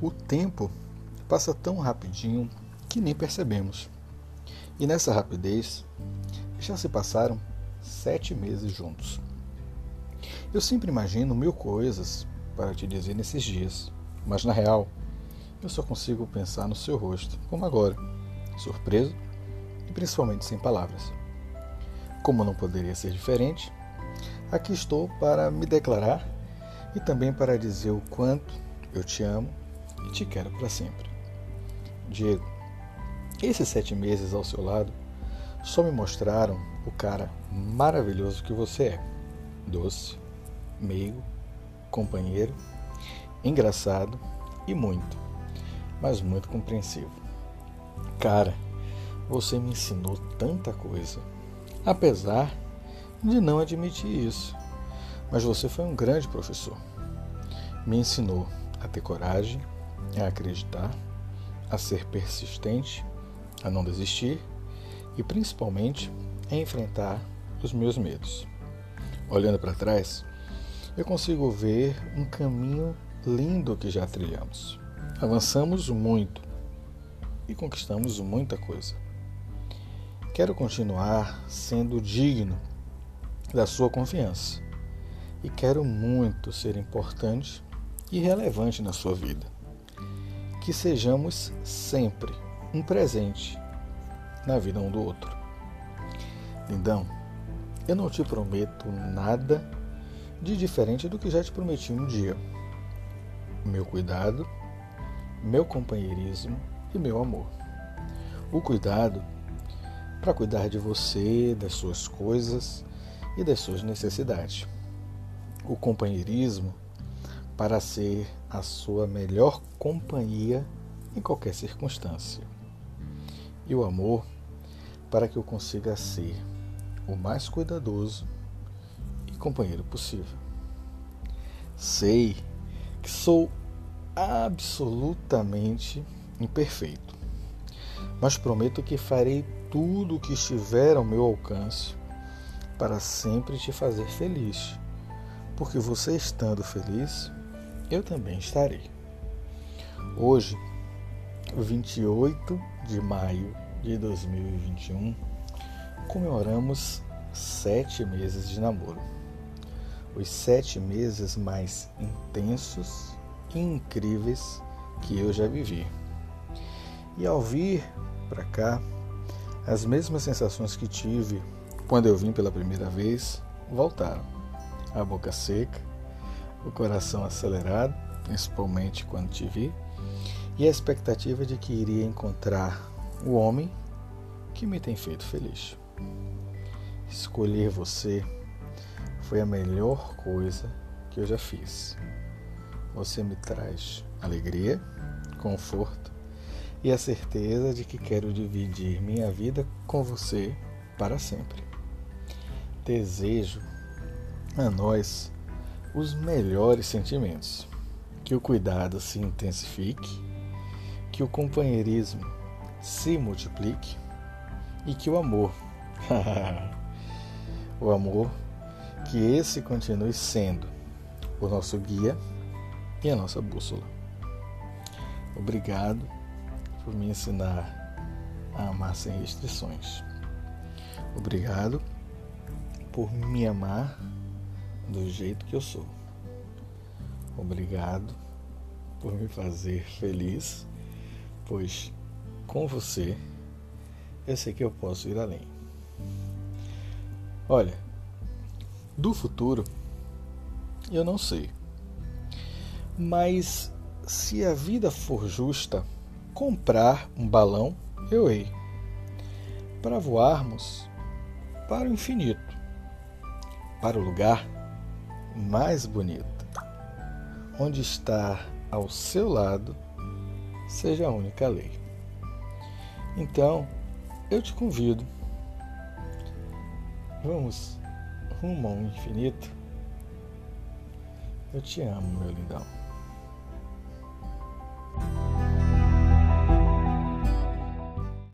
O tempo passa tão rapidinho que nem percebemos. E nessa rapidez, já se passaram sete meses juntos. Eu sempre imagino mil coisas para te dizer nesses dias, mas na real, eu só consigo pensar no seu rosto, como agora, surpreso e principalmente sem palavras. Como não poderia ser diferente, aqui estou para me declarar e também para dizer o quanto eu te amo e te quero para sempre. Diego, esses sete meses ao seu lado só me mostraram o cara maravilhoso que você é. Doce, meigo, companheiro, engraçado e muito, mas muito compreensivo. Cara, você me ensinou tanta coisa, apesar de não admitir isso. Mas você foi um grande professor. Me ensinou a ter coragem, a acreditar, a ser persistente, a não desistir e principalmente a enfrentar os meus medos. Olhando para trás, eu consigo ver um caminho lindo que já trilhamos. Avançamos muito e conquistamos muita coisa. Quero continuar sendo digno da sua confiança e quero muito ser importante e relevante na sua vida. Que sejamos sempre um presente na vida um do outro. Lindão, eu não te prometo nada de diferente do que já te prometi um dia. Meu cuidado, meu companheirismo e meu amor. O cuidado para cuidar de você, das suas coisas e das suas necessidades. O companheirismo para ser a sua melhor companhia em qualquer circunstância. E o amor para que eu consiga ser o mais cuidadoso e companheiro possível. Sei que sou absolutamente imperfeito, mas prometo que farei tudo o que estiver ao meu alcance para sempre te fazer feliz, porque você estando feliz, eu também estarei. Hoje, 28 de maio de 2021, comemoramos sete meses de namoro. Os sete meses mais intensos e incríveis que eu já vivi. E ao vir para cá, as mesmas sensações que tive quando eu vim pela primeira vez voltaram. A boca seca, o coração acelerado, principalmente quando te vi, e a expectativa de que iria encontrar o homem que me tem feito feliz. Escolher você foi a melhor coisa que eu já fiz. Você me traz alegria, conforto e a certeza de que quero dividir minha vida com você para sempre. Desejo a nós os melhores sentimentos, que o cuidado se intensifique, que o companheirismo se multiplique e que o amor, o amor, que esse continue sendo o nosso guia e a nossa bússola. Obrigado por me ensinar a amar sem restrições. Obrigado por me amar do jeito que eu sou. Obrigado por me fazer feliz, pois com você eu sei que eu posso ir além. Olha, do futuro eu não sei. Mas se a vida for justa, comprar um balão eu hei. Para voarmos para o infinito, para o lugar mais bonito, onde estar ao seu lado seja a única lei. Então, eu te convido. Vamos rumo ao infinito. Eu te amo, meu lindão.